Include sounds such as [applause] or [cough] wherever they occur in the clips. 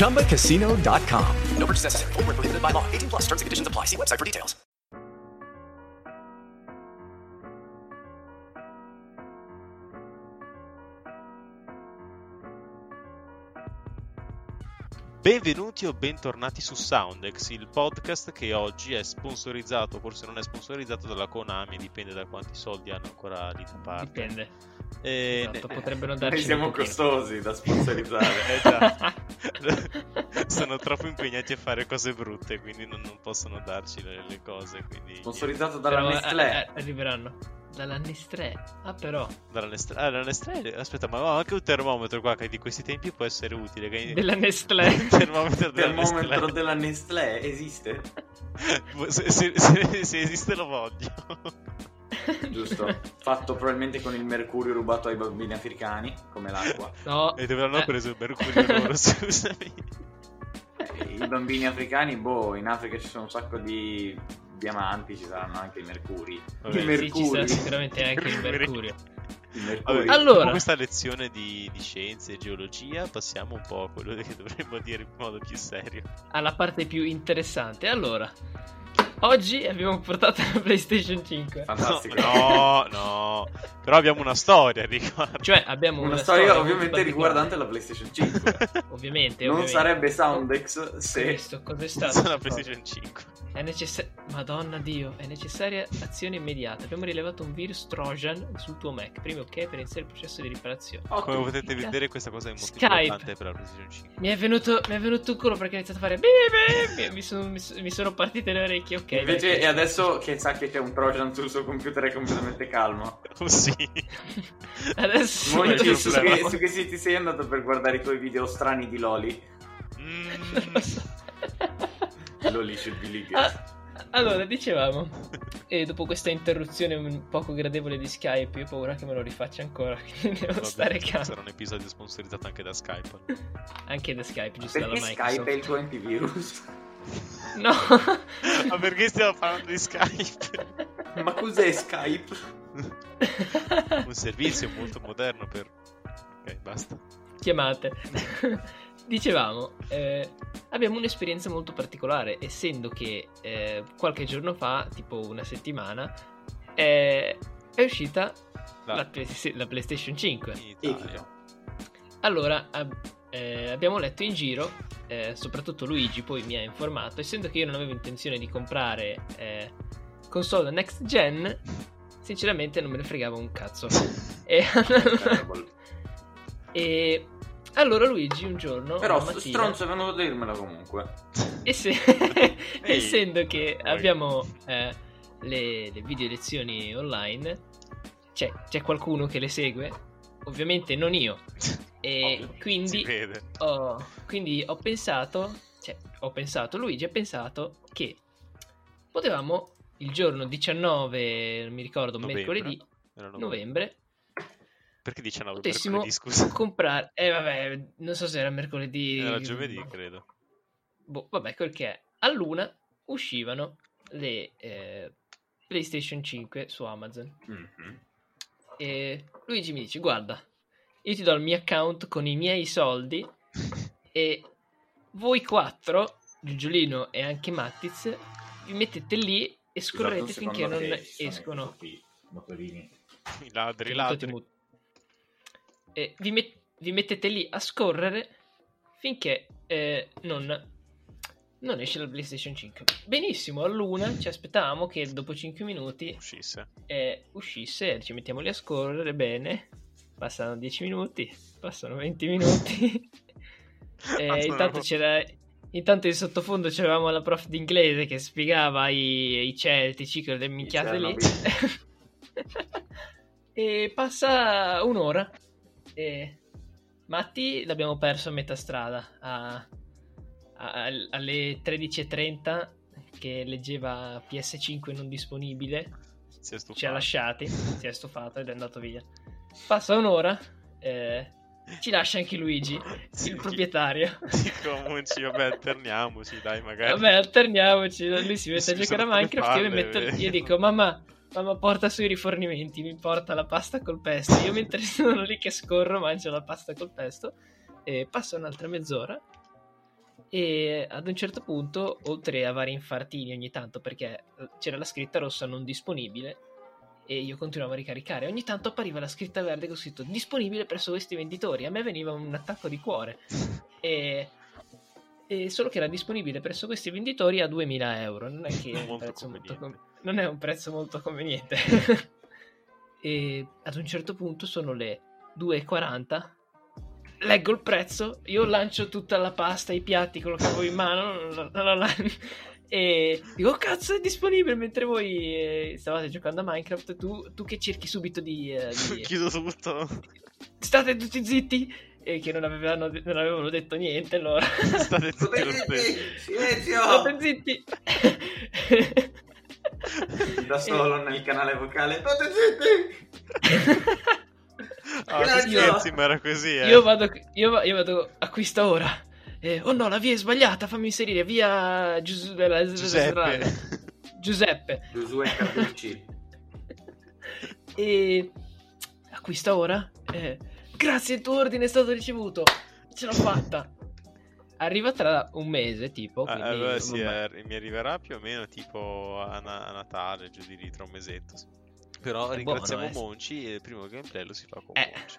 ChumbaCasino.com. No purchase necessary. Void where prohibited by law. 18 plus terms and conditions apply. See website for details. Benvenuti o bentornati su Soundex, il podcast che oggi è sponsorizzato, forse non è sponsorizzato dalla Konami, dipende da quanti soldi hanno ancora lì da parte. Dipende. E Esatto, ne- potrebbero Noi darci siamo un pochino. costosi da sponsorizzare. Eh [laughs] sono troppo impegnati a fare cose brutte, quindi non, non possono darci le, le cose. Quindi Sponsorizzato dalla Però, Nestlé. eh, eh, arriveranno. Dalla Nestlé. Ah, però. dalla Nestlé, ah, dalla Nestlé- aspetta, ma ho anche un termometro qua che di questi tempi può essere utile. Che... [laughs] Della Nestlé. [laughs] Il termometro della termometro Nestlé. della Nestlé esiste? Se, se- se- se esiste lo voglio. [laughs] Giusto. Fatto probabilmente con il mercurio rubato ai bambini africani, come l'acqua. No. E dove l'hanno Eh, preso il mercurio loro, [laughs] scusami. Eh, I bambini africani, boh, in Africa ci sono un sacco di diamanti, ci saranno anche i mercuri. Vabbè, I sì, Sì, ci sarà mercuri. sicuramente anche il [laughs] Mercurio. Vabbè, mercuri. Allora- dopo questa lezione di, di scienze e geologia passiamo un po' a quello che dovremmo dire in modo più serio. Alla parte più interessante. Allora, oggi abbiamo portato la PlayStation 5. Fantastico. No, no, però abbiamo una storia riguardo. Cioè, abbiamo Una, una, storia, molto ovviamente riguardante la PlayStation 5. [laughs] Ovviamente, non ovviamente. sarebbe Soundex se... Questo, cos'è stato? La? PlayStation 5. È necessaria. Madonna Dio, è necessaria azione immediata. Abbiamo rilevato un virus Trojan sul tuo Mac. Premi ok per iniziare il processo di riparazione. Oh, Come potete Cazzo. vedere questa cosa è molto Skype. importante per la PlayStation 5. Mi è venuto, mi è venuto un culo perché ho iniziato a fare. Mi sono, mi, so- mi sono partite le orecchie. Ok. Invece, dai, e adesso che sa che c'è un Trojan sul suo computer è completamente calmo. Oh sì. [laughs] Adesso. Moni, Molto [laughs] su, problema. che, su che siti sei andato per guardare i tuoi video strani di Loli? Mm, [laughs] Loli should be legal. Ah, allora, dicevamo. E dopo questa interruzione un poco gradevole di Skype, io ho paura che me lo rifaccia ancora. [laughs] Quindi devo vabbè, stare calmo. sarà un episodio sponsorizzato anche da Skype. Anche da Skype, giusto Perché dalla Microsoft. Skype è il tuo antivirus? [laughs] No. Ma perché stiamo parlando di Skype? [laughs] Ma cos'è Skype? Un servizio molto moderno per... Ok, basta. chiamate. Dicevamo, eh, abbiamo un'esperienza molto particolare, essendo che eh, qualche giorno fa, tipo una settimana, eh, è uscita La- la, la PlayStation 5. In Italia. Allora, ab- eh, abbiamo letto in giro, eh, soprattutto Luigi poi mi ha informato, essendo che io non avevo intenzione di comprare eh, console next gen, sinceramente non me ne fregava un cazzo. [laughs] e, [laughs] e allora Luigi un giorno... Però mattina- stronzo è venuto a dirmela comunque. E se- [laughs] Ehi, essendo che poi. abbiamo eh, le, le video lezioni online, c'è, c'è qualcuno che le segue? Ovviamente non io. E Ovvio. Quindi ho, quindi ho pensato, cioè ho pensato, Luigi ha pensato che potevamo il giorno 19, non mi ricordo, Novembre. mercoledì, novembre. novembre, Perché 19 potessimo mercoledì, scusa? [laughs] comprare... Eh vabbè, non so se era mercoledì... Era giovedì, credo. boh, vabbè, quel che è. A luna uscivano le eh, PlayStation 5 su Amazon. Mhm. E Luigi mi dice: Guarda, io ti do il mio account con i miei soldi [laughs] e voi quattro, Giugiolino e anche Mattiz, vi mettete lì e scorrete Scusate un finché non escono. i ladri, i ladri. mut- E vi, met- vi mettete lì a scorrere finché eh, non non esce la PlayStation 5. Benissimo, all'una ci aspettavamo che dopo 5 minuti Uscisse. eh, uscisse, ci mettiamo lì a scorrere bene. Passano 10 minuti, passano 20 minuti. [laughs] e intanto c'era. Intanto in sottofondo c'avevamo la prof d'inglese che spiegava i, i celtici, quelle minchiate lì. [laughs] e passa un'ora. E Matti l'abbiamo perso a metà strada. a- a- alle 13.30 che leggeva PS5 non disponibile ci ha lasciati, si è stufato ed è andato via. Passa un'ora, eh, ci lascia anche Luigi, Sì, il proprietario. Dicomoci, vabbè, alterniamoci, dai, magari. Vabbè, alterniamoci, lui si mette a giocare a Minecraft, io, mi palle, metto- vero. io dico mamma, mamma porta sui rifornimenti, mi porta la pasta col pesto. Io mentre [laughs] sono lì che scorro mangio la pasta col pesto e passa un'altra mezz'ora e ad un certo punto, oltre a vari infartini ogni tanto, perché eh, c'era la scritta rossa non disponibile e io continuavo a ricaricare, ogni tanto appariva la scritta verde con scritto disponibile presso questi venditori. A me veniva un attacco di cuore. E, e solo che era disponibile presso questi venditori a 2000 euro. Non è [laughs] che è un prezzo molto con- non è un prezzo molto conveniente. [laughs] e ad un certo punto sono le 2,40. Leggo il prezzo, io lancio tutta la pasta, i piatti, quello che avevo in mano, la- la- la- [laughs] e dico, "Oh, cazzo, è disponibile mentre voi eh, stavate giocando a Minecraft. Tu, tu che cerchi subito di, eh, di- Chiudo tutto. State tutti zitti! E che non avevano, non avevano detto niente, allora. State tutti lo stesso. Silenzio! State zitti! Da [laughs] solo nel canale vocale. State zitti! Che scherzi, ma era così, eh. Io vado, io, va- io vado a questa ora. Eh, oh no, la via è sbagliata, fammi inserire via Gius- la- Giuseppe. Giuseppe. Giosuè Carducci. [laughs] E a questa ora, eh, grazie, il tuo ordine è stato ricevuto. Ce l'ho fatta. Arriva tra un mese, tipo. Ah, Quindi, allora sì, eh, mi arriverà più o meno tipo a, Na- a Natale, giù di lì, tra un mesetto. Però È ringraziamo buono, eh. Monci e il primo gameplay lo si fa con Eh. Monci.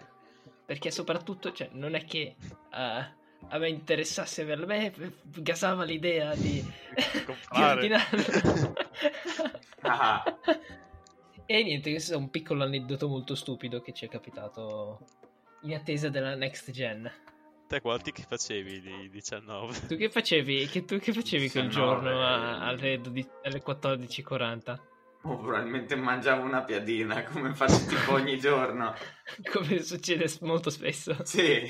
Perché soprattutto, cioè, non è che eh, a me interessasse a me gasava l'idea di, [laughs] di ordinarla. [laughs] Ah. e niente, questo è un piccolo aneddoto molto stupido che ci è capitato in attesa della next gen. Te quanti che facevi di 19? Tu che facevi, che, tu che facevi quel 19, giorno a- alle, 12 alle 14.40? Oh, probabilmente mangiavo una piadina come faccio tipo ogni giorno. [laughs] Come succede molto spesso. Sì,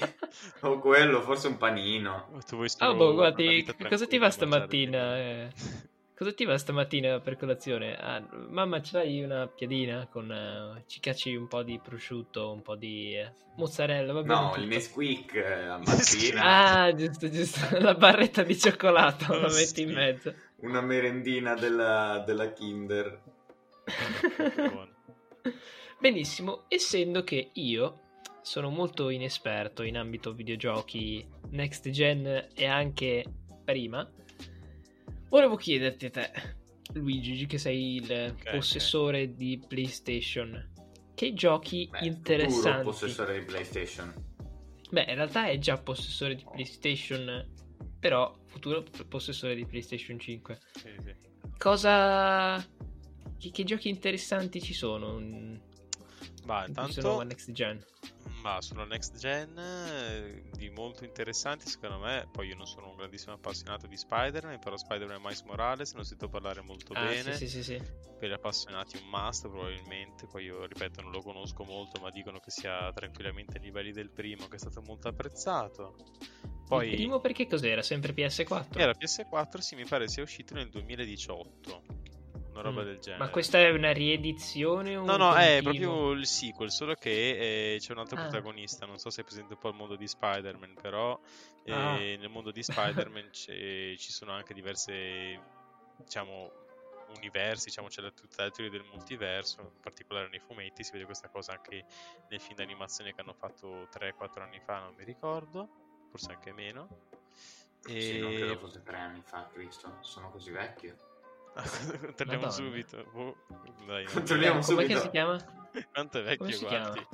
o quello, forse un panino. Tu vuoi Ah, solo boh, una guardi, cosa ti va stamattina? eh? [laughs] Cosa ti va stamattina per colazione? Ah, mamma, ce l'hai una piadina con... eh, ci cacci un po' di prosciutto, un po' di eh, mozzarella, va bene No, tutto. il Nesquik eh, a Nesquik. [laughs] mattina. Ah, giusto, giusto. [laughs] La barretta di cioccolato la [laughs] metti in mezzo. Una merendina della, della Kinder. Benissimo, essendo che io sono molto inesperto in ambito videogiochi next gen e anche prima, volevo chiederti a te, Luigi, che sei il Ok, possessore di PlayStation, che giochi Beh, interessanti... possessore di PlayStation. Beh, in realtà è già possessore di PlayStation, però futuro possessore di PlayStation 5. Sì, sì. Cosa... Che, che giochi interessanti ci sono Va, intanto nuova next gen? Ma sulla next gen eh, di molto interessanti secondo me, poi io non sono un grandissimo appassionato di Spider-Man, però Spider-Man Miles Morales ne ho sentito parlare molto Ah, bene, sì, sì, sì, sì. per gli appassionati un must probabilmente, poi io ripeto non lo conosco molto ma dicono che sia tranquillamente ai livelli del primo, che è stato molto apprezzato. Poi Il primo perché cos'era? Sempre PS4? era PS4, sì mi pare sia uscito nel 2018, una roba Mm. del genere. Ma questa è una riedizione o No, un no, è continuo? proprio il sequel, solo che eh, c'è un altro Ah. protagonista. Non so se è presente un po' il mondo di Spider-Man, però eh, Ah. nel mondo di [laughs] Spider-Man ci sono anche diverse, diciamo, universi, diciamo, c'è la, tutta la teoria del multiverso, in particolare nei fumetti, si vede questa cosa anche nel film d'animazione che hanno fatto 3-4 anni fa, non mi ricordo, forse anche meno. Sì, non E... credo fosse tre anni fa, Cristo. Sono così vecchio. [laughs] Controlliamo Madonna. subito. Boh, dai, no. Controlliamo che subito. si chiama? Quanto è vecchio, Come guardi.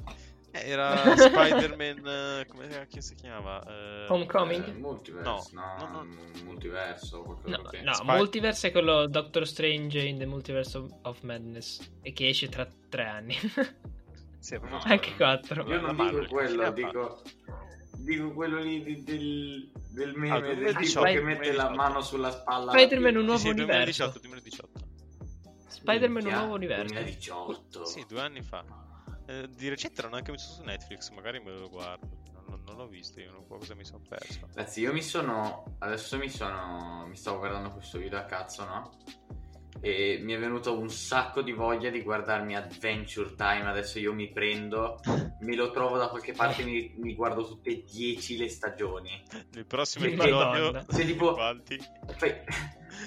Eh, Era [laughs] Spider-Man. eh, come cacchio si chiamava? Eh, Homecoming? Eh, multiverse, No, no, no, no. multiverso, qualcosa No, no, Spy- Multiverse è quello Doctor Strange in the Multiverse of, Madness e che esce tra tre anni. [laughs] Sì, proprio Anche quattro. Io non dico quello, dico, dico quello lì di- del, del meme Ah, del 2018, tipo che mette la 2018. mano sulla spalla. Spider-Man un nuovo sì, universo. 2018, 2018. Spider-Man un nuovo universo. 2018. Sì, due anni fa. Eh, di recente l'hanno anche messo su Netflix, magari me lo guardo. Non, non- non l'ho visto, io non so cosa mi sono perso. Ragazzi, io mi sono. Adesso mi sono. Mi stavo guardando questo video a cazzo, no? E mi è venuto un sacco di voglia di guardarmi Adventure Time. Adesso io mi prendo, me lo trovo da qualche parte, mi, mi guardo tutte e 10 le stagioni. Nel prossimo episodio, Sei tipo-? Fai,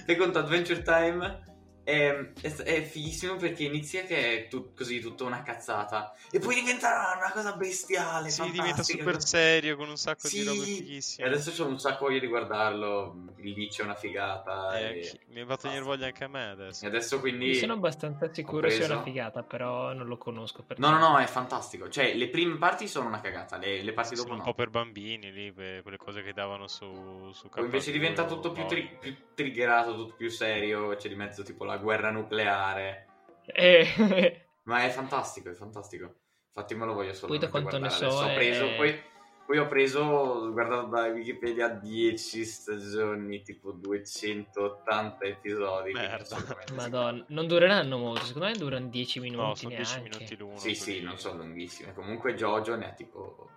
fai conto, Adventure Time è, è, è fighissimo perché inizia che è tu- così tutta una cazzata e poi diventa una cosa bestiale. Sì, diventa super serio con un sacco Sì, di robe E fighissime. adesso c'ho un sacco voglia di guardarlo. Il Lich è una figata. Eh, e... mi ha fatto venire voglia anche a me adesso. e adesso quindi. Io sono abbastanza sicuro ho sia preso- una figata, però non lo conosco. Per No, no, no, è fantastico. Cioè, le prime parti sono una cagata, le, le parti Sono dopo un no. po' per bambini lì, per quelle cose che davano su, su Poi invece K2 diventa tutto più, tri- più triggerato, tutto più serio. C'è di mezzo tipo la guerra nucleare. Eh, Ma è fantastico, è fantastico. Infatti me lo voglio solo Poi da quanto ne so, Ho preso, è- poi, poi ho preso, guardato da Wikipedia, 10 stagioni, tipo 280 episodi. Merda. Madonna, non dureranno molto. Secondo me durano 10 minuti. No, sono 10 neanche. minuti l'uno. Sì, sì, non sono lunghissime. Comunque Jojo ne ha tipo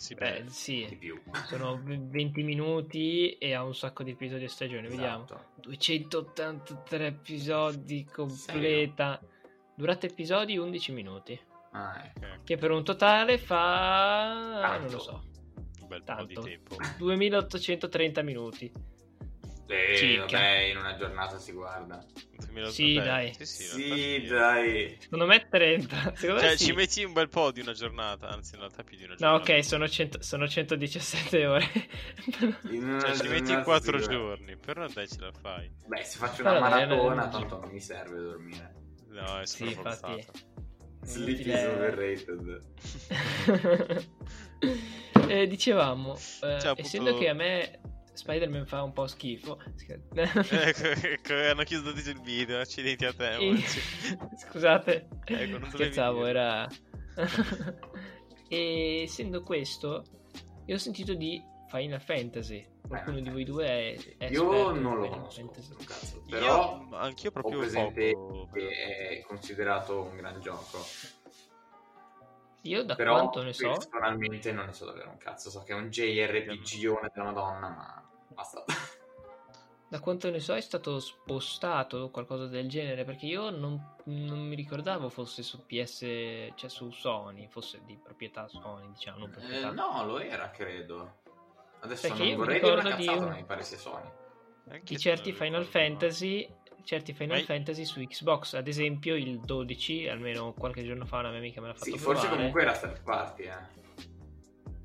Sì, Beh, beh, di sì, più. sono 20 minuti e ha un sacco di episodi a stagione. Vediamo. Esatto. 283 episodi completa. Durata episodi 11 minuti. Ah, ecco. Che per un totale fa. Tanto. Non lo so. un bel po' Tanto. di tempo. [laughs] 2830 minuti. Eh, Circa. vabbè, in una giornata si guarda. Sì, Beh, dai. Sì, sì, Sì, dai. Secondo me 30. Secondo Cioè, me sì. ci metti un bel po' di una giornata, anzi, in realtà più di una No, giornata. ok, sono, 100 sono 117 ore. Cioè, ci metti giornata 4 si guarda. giorni, però dai, ce la fai. Beh, se faccio una Vabbè, maratona, tanto non mi serve dormire. No, è Sì, infatti. Sleep is overrated. [laughs] Eh, dicevamo, eh, Cioè, appunto- essendo che a me Spider-Man fa un po' schifo. ecco, [laughs] ecco, hanno chiuso tutti il video, accidenti a te. E-. [laughs] Scusate, Ecco, non scherzavo, era... [laughs] e essendo questo, io ho sentito di Final Fantasy. Qualcuno di voi due è, è Io non lo conosco, cazzo. Io- Però anch'io ho proprio presente poco. che è considerato un gran gioco. Io da Però quanto ne so, personalmente non ne so davvero un cazzo. So che è un JRPG della Madonna, ma basta. da quanto ne so è stato spostato o qualcosa del genere, perché io non, non mi ricordavo fosse su PS, cioè su Sony, fosse di proprietà Sony, diciamo, non proprietà. Eh, no, lo era, credo. Adesso Perché non vorrei dire una di cazzata, un- ma mi pare sia Sony. Anche di certi Final Fantasy certi Final Ma- Fantasy su Xbox ad esempio il 12 almeno qualche giorno fa una mia amica me l'ha fatto Sì, forse provare. comunque era third party, eh.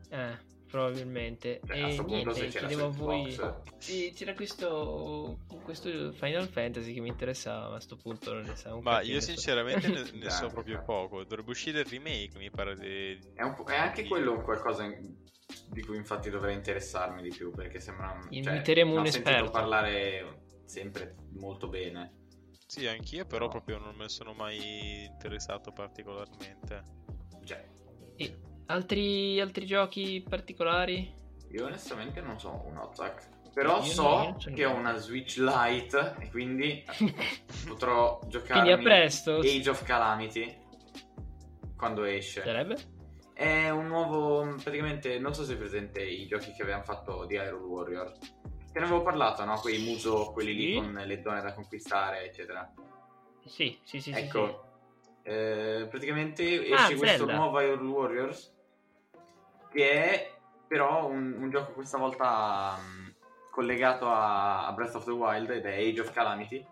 eh probabilmente Cioè, e niente chiedevo a voi sì, c'era questo questo Final Fantasy che mi interessava ma a sto punto non ne sa un Ma io sinceramente ne, ne [laughs] so proprio poco. Dovrebbe uscire il remake, mi pare. di- È, è anche quello un qualcosa in- di cui infatti dovrei interessarmi di più perché sembra cioè, Inviteremo ne un ho sentito esperto. parlare sempre molto bene Sì, anch'io, però No. proprio non me ne sono mai interessato particolarmente. cioè E altri, altri giochi particolari io onestamente non sono un Otak però Io so no, che ho una Switch Lite e quindi [laughs] potrò quindi giocarmi a presto Age of Calamity quando esce sarebbe È un nuovo, praticamente, non so se è presente i giochi che avevamo fatto di Iron Warrior. Te ne avevo parlato, no? Quei muso, quelli lì Sì. con le zone da conquistare, eccetera. sì sì sì sì, ecco, eh, praticamente Ah, esce questo Zelda. nuovo Iron Warriors, che è però un, un gioco questa volta mh, collegato a, a Breath of the Wild ed è Age of Calamity.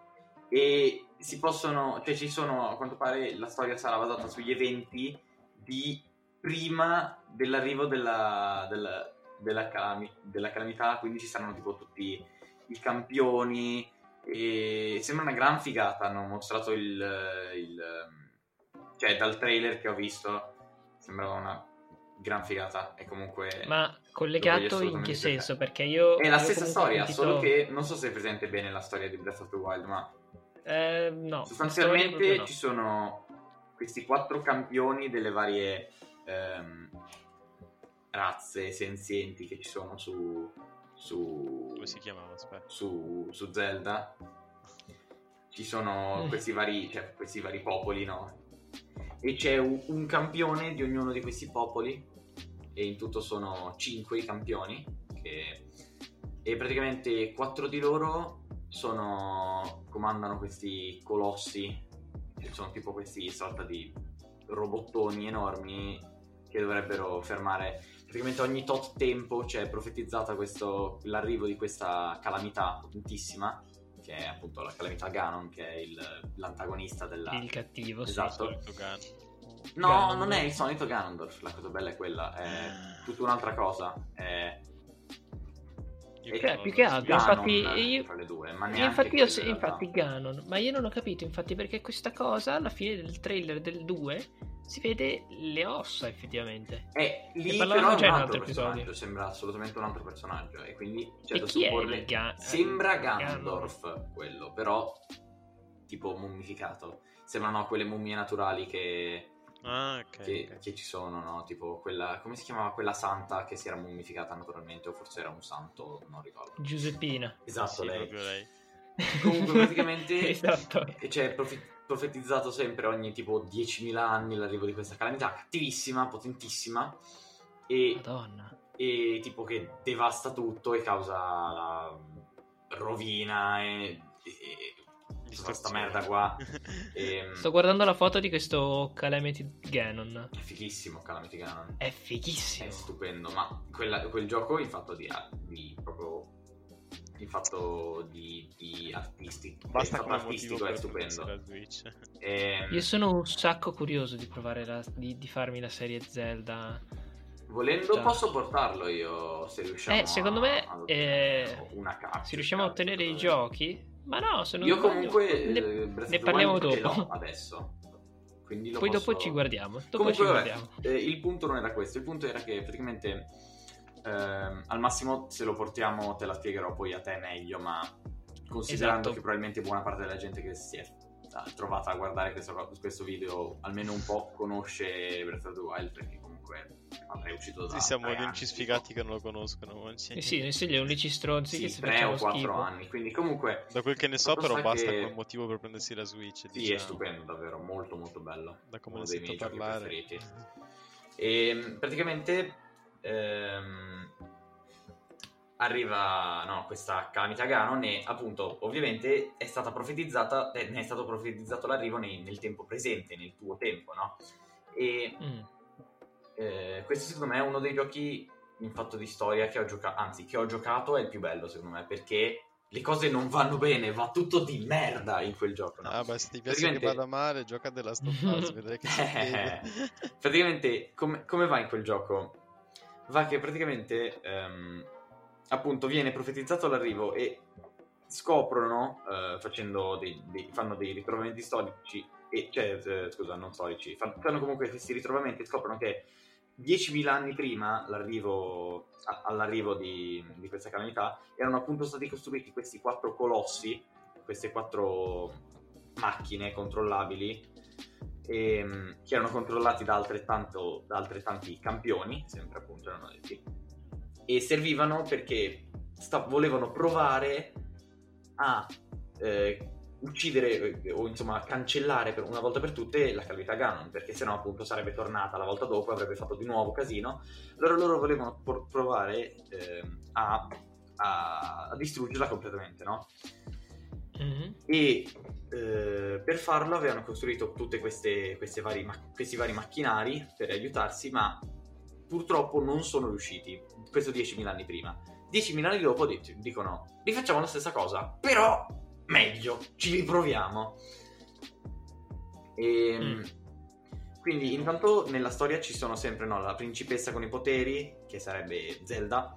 E si possono, cioè ci sono, a quanto pare la storia sarà basata sugli eventi di prima dell'arrivo della, della, della, calami- della calamità, quindi ci saranno tipo tutti i campioni e sembra una gran figata, hanno mostrato il, il cioè dal trailer che ho visto sembrava una gran figata e comunque... Ma collegato in che giocare. senso? Perché io... È la stessa storia, sentito- solo che non so se è presente bene la storia di Breath of the Wild, ma Eh, no. sostanzialmente no. ci sono questi quattro campioni delle varie ehm, razze senzienti che ci sono su, su, Come si chiamava? Aspetta. su, su Zelda. Ci sono Mm. questi vari, cioè, questi vari popoli, no? E c'è un campione di ognuno di questi popoli, e in tutto sono cinque i campioni, che- e praticamente quattro di loro sono, comandano questi colossi, che sono tipo questi sorta di robottoni enormi che dovrebbero fermare praticamente ogni tot tempo c'è profetizzata questo, l'arrivo di questa calamità potentissima che è appunto la calamità Ganon che è il- l'antagonista della Il cattivo, sì. Esatto. Solito Gun. No Ganon. non è il solito Ganondorf la cosa bella è quella è tutta un'altra cosa è Io Cioè, più che altro, Ganon infatti, io- tra le due ma E neanche infatti, io, infatti Ganon, ma io non ho capito infatti perché questa cosa alla fine del trailer del 2 si vede le ossa effettivamente. Eh, lì E però parlavamo è un altro, altro episodio. personaggio, sembra assolutamente un altro personaggio e quindi c'è E da chi è supporre- Ga- Sembra il Ganondorf quello, però tipo mummificato. Sembrano quelle mummie naturali che, Ah, ok. che- che ci sono, no? Tipo quella, come si chiamava quella santa che si era mummificata naturalmente o forse era un santo, non ricordo. Giuseppina. Esatto, Sì, lei. proprio lei. Comunque praticamente [laughs] esatto. c'è profi- profetizzato sempre ogni tipo 10.000 anni l'arrivo di questa calamità, cattivissima, potentissima e, Madonna. e tipo che devasta tutto e causa la rovina e, e- e tutta questa merda qua. [laughs] E, Sto guardando la foto di questo Calamity Ganon. È fighissimo Calamity Ganon. È È fighissimo. stupendo, ma quella- quel gioco in fatto di, di proprio in fatto di, di artistico, Basta fatto artistico è stupendo. Switch. [laughs] Ehm, Io sono un sacco curioso di provare la, di, di farmi la serie Zelda. Volendo Già. posso portarlo io se riusciamo Eh, secondo me, a, eh, una cazzo. Se riusciamo a ottenere i giochi, ma no, se non Io comunque ne, eh, ne parliamo dopo. adesso. Quindi Poi posso- dopo ci guardiamo. Dopo Comunque, ci guardiamo. eh, il punto non era questo, il punto era che praticamente ehm, al massimo se lo portiamo te la spiegherò poi a te meglio, ma considerando Esatto. che probabilmente buona parte della gente che si è trovata a guardare questo, questo video almeno un po' conosce Breath of the Wild perché comunque avrei uscito da Sì, siamo gli unici sfigati che non lo conoscono. sì. Eh sì, noi siamo gli unici stronzi che sì, si tre facciamo o quattro schifo. anni quindi comunque Da quel che ne so, però, basta che- come motivo per prendersi la Switch. sì diciamo. è stupendo davvero molto molto bello Da come uno dei miei parlare. preferiti E praticamente ehm, arriva no, questa calamita Ganon e appunto ovviamente è stata profetizzata, eh, ne è stato profetizzato l'arrivo nei- nel tempo presente, nel tuo tempo, no? E Mm. Eh, questo secondo me è uno dei giochi in fatto di storia che ho giocato, anzi che ho giocato è il più bello secondo me perché le cose non vanno bene, va tutto di merda in quel gioco, no? Ah, beh, se ti piace Praticamente- che vada male, gioca della Stop Us, [laughs] vedrai che succede. [laughs] praticamente come, come va in quel gioco? Va che praticamente ehm, appunto viene profetizzato l'arrivo e scoprono eh, facendo dei, dei- fanno dei ritrovamenti storici e cioè eh, scusa non storici fan- fanno comunque questi ritrovamenti e scoprono che 10.000 anni prima l'arrivo, a- all'arrivo di, di questa calamità erano appunto stati costruiti questi quattro colossi queste quattro macchine controllabili ehm, che erano controllati da, da altrettanti campioni, sempre appunto erano detti, e servivano perché sta- volevano provare a eh, uccidere eh, o insomma cancellare per una volta per tutte la calamità Ganon, perché sennò appunto sarebbe tornata la volta dopo, avrebbe fatto di nuovo casino. Allora loro volevano por- provare ehm, a, a- a distruggerla completamente, no? Mhm. e eh, per farlo avevano costruito tutti ma- questi vari macchinari per aiutarsi, ma purtroppo non sono riusciti. Questo 10.000 anni prima. 10.000 anni dopo dic- dicono: rifacciamo la stessa cosa, però meglio, ci riproviamo. E, Mm. Quindi, intanto nella storia ci sono sempre no, la principessa con i poteri, che sarebbe Zelda,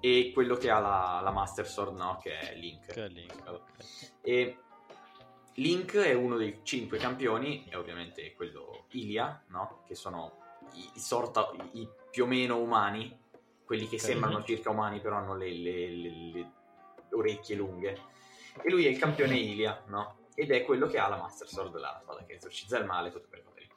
e quello che ha la, la Master Sword, no, che è Link. Che è Link, ok. E Link è uno dei cinque campioni, e ovviamente quello Ilia, no? Che sono i, sorta, i più o meno umani, quelli che Ok. sembrano circa umani però hanno le, le- le- le orecchie lunghe. E lui è il campione Ilia, no? Ed è quello che ha la Master Sword, la spada che esorcizza il male, quelle cose lì.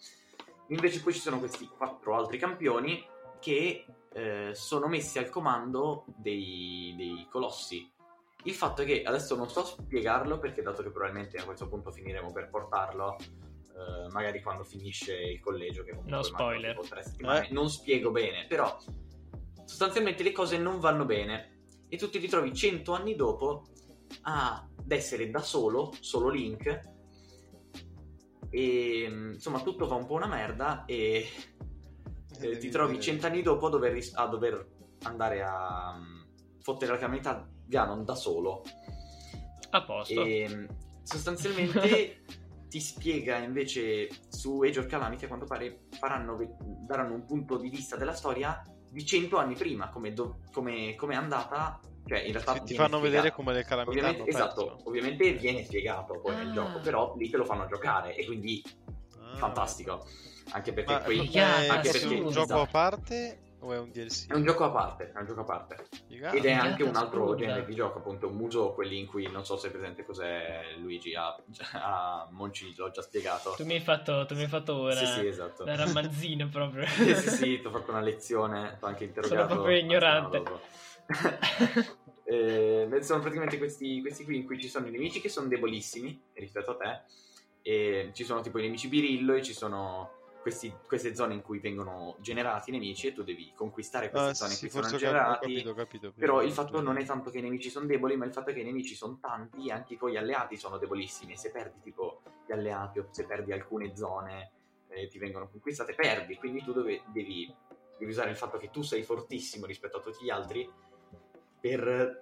Invece poi ci sono questi quattro altri campioni che eh, sono messi al comando dei, dei colossi. Il fatto è che adesso non so spiegarlo perché dato che probabilmente a questo punto finiremo per portarlo, eh, magari quando finisce il collegio, che comunque No spoiler. Eh. non spiego bene, però sostanzialmente le cose non vanno bene e tu ti ritrovi cento anni dopo ad essere da solo, solo Link, e mm, insomma tutto fa un po' una merda e eh, devi ti trovi cent'anni dopo a dover, ris- a dover andare a mm, fottere la calamità Ganon da solo. A posto. E mm, sostanzialmente [laughs] ti spiega invece su Age of Calamity a quanto pare faranno, daranno un punto di vista della storia di cento anni prima, come, do- come, come è andata. Cioè, in realtà ti fanno vedere spiegato. come le calamità Ovviamente, hanno esatto, perso. ovviamente viene spiegato poi nel Ah. gioco, però lì te lo fanno giocare e quindi Ah. fantastico. Anche perché Ma Figata, è, anche è perché un gioco a parte o è un DLC? è un gioco a parte, è un gioco a parte. Figata. Ed è anche un altro genere di gioco, appunto, un muso, quelli in cui non so se è presente cos'è Luigi a, a Monci, l'ho già spiegato. Tu mi hai fatto, tu mi hai fatto ora Sì, sì, esatto. una ramanzina proprio. sì, sì, sì, ti ho fatto una lezione, ti ho anche interrogato. proprio ignorante. Eh, sono praticamente questi, questi qui in cui ci sono i nemici che sono debolissimi rispetto a te. E ci sono tipo i nemici birillo e ci sono questi- queste zone in cui vengono generati i nemici e tu devi conquistare queste Ah, zone sì, in cui sono generati. capito, capito. Però il fatto non è tanto che i nemici sono deboli, ma il fatto è che i nemici sono tanti e anche i tuoi alleati sono debolissimi. E se perdi tipo gli alleati o se perdi alcune zone eh, ti vengono conquistate, perdi. Quindi tu dove- devi, devi usare il fatto che tu sei fortissimo rispetto a tutti gli altri per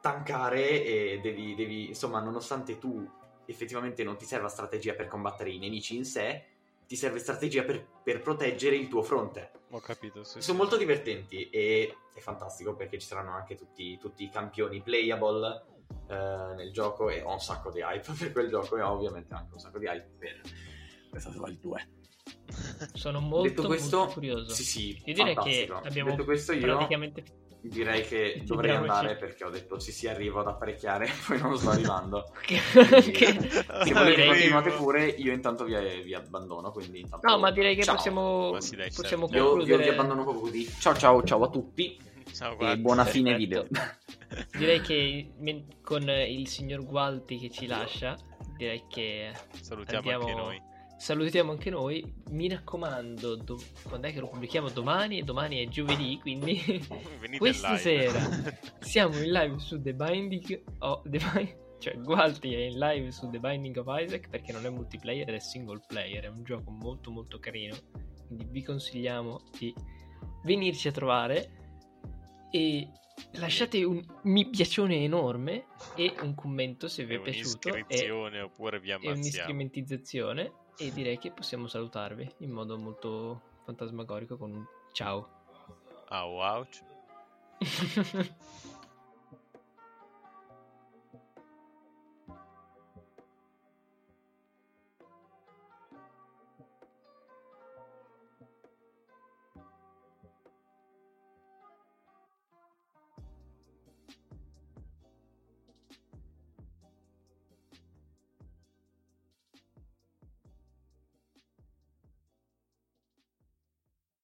tankare e devi, devi- insomma, nonostante tu effettivamente non ti serva strategia per combattere i nemici in sé, ti serve strategia per, per proteggere il tuo fronte. Ho capito, sì, Sono sì. molto divertenti e è fantastico perché ci saranno anche tutti, tutti i campioni playable eh, nel gioco e ho un sacco di hype [laughs] per quel gioco e ho ovviamente anche un sacco di hype per Breath of the Wild 2. Sono molto, questo, molto curioso. sì sì, Io direi che abbiamo Detto questo io praticamente direi che dovrei diamoci. andare perché ho detto sì sì arrivo ad apparecchiare [laughs] poi non sto arrivando. [laughs] che- Se volete continuate pure io intanto vi, vi abbandono quindi intanto... No, ma direi che Ciao. possiamo, Ma sì, dai, possiamo certo. Io, io vi abbandono proprio così. Ciao ciao ciao a tutti Ciao, e guarda. buona fine Perfetto. video. [laughs] Direi che men- con il signor Gualti che ci lascia, direi che Salutiamo andiamo- anche noi. Salutiamo anche noi. Mi raccomando, do- quando è che lo pubblichiamo? Domani, e domani è giovedì, quindi [laughs] Venite questa sera [laughs] siamo in live su The Binding of The Bi- cioè Gualti è in live su The Binding of Isaac perché non è multiplayer è single player, è un gioco molto molto carino, quindi vi consigliamo di venirci a trovare e lasciate un mi piacione enorme e un commento se vi E è piaciuto e, oppure vi e ammazziamo. un'iscrimentizzazione e direi che possiamo salutarvi in modo molto fantasmagorico con un ciao. Au, [laughs] ouch.